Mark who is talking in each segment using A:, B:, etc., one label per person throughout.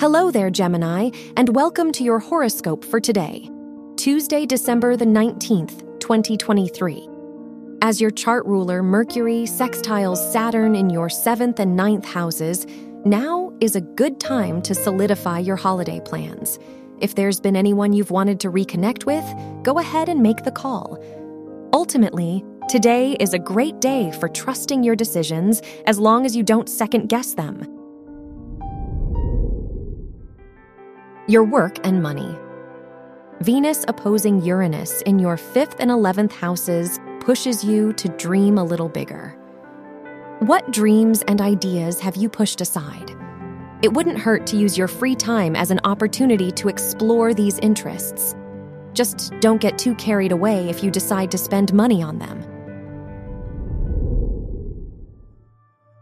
A: Hello there, Gemini, and welcome to your horoscope for today, Tuesday, December the 19th, 2023. As your chart ruler, Mercury sextiles Saturn in your seventh and ninth houses, now is a good time to solidify your holiday plans. If there's been anyone you've wanted to reconnect with, go ahead and make the call. Ultimately, today is a great day for trusting your decisions as long as you don't second guess them. Your work and money. Venus opposing Uranus in your fifth and 11th houses pushes you to dream a little bigger. What dreams and ideas have you pushed aside? It wouldn't hurt to use your free time as an opportunity to explore these interests. Just don't get too carried away if you decide to spend money on them.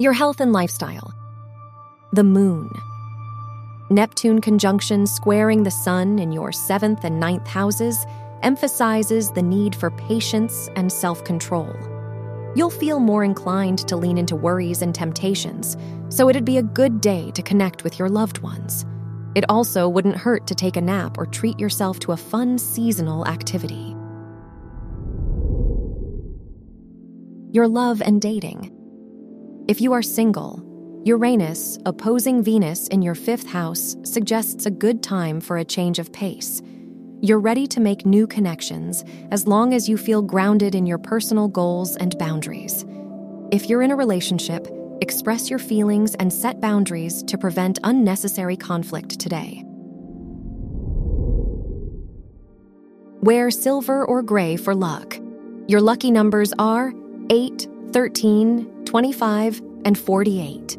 A: Your health and lifestyle. The moon. Neptune conjunction squaring the sun in your seventh and ninth houses emphasizes the need for patience and self control. You'll feel more inclined to lean into worries and temptations, so it'd be a good day to connect with your loved ones. It also wouldn't hurt to take a nap or treat yourself to a fun seasonal activity. Your love and dating. If you are single, Uranus opposing Venus in your fifth house suggests a good time for a change of pace. You're ready to make new connections as long as you feel grounded in your personal goals and boundaries. If you're in a relationship, express your feelings and set boundaries to prevent unnecessary conflict today. Wear silver or gray for luck. Your lucky numbers are 8, 13, 25, and 48.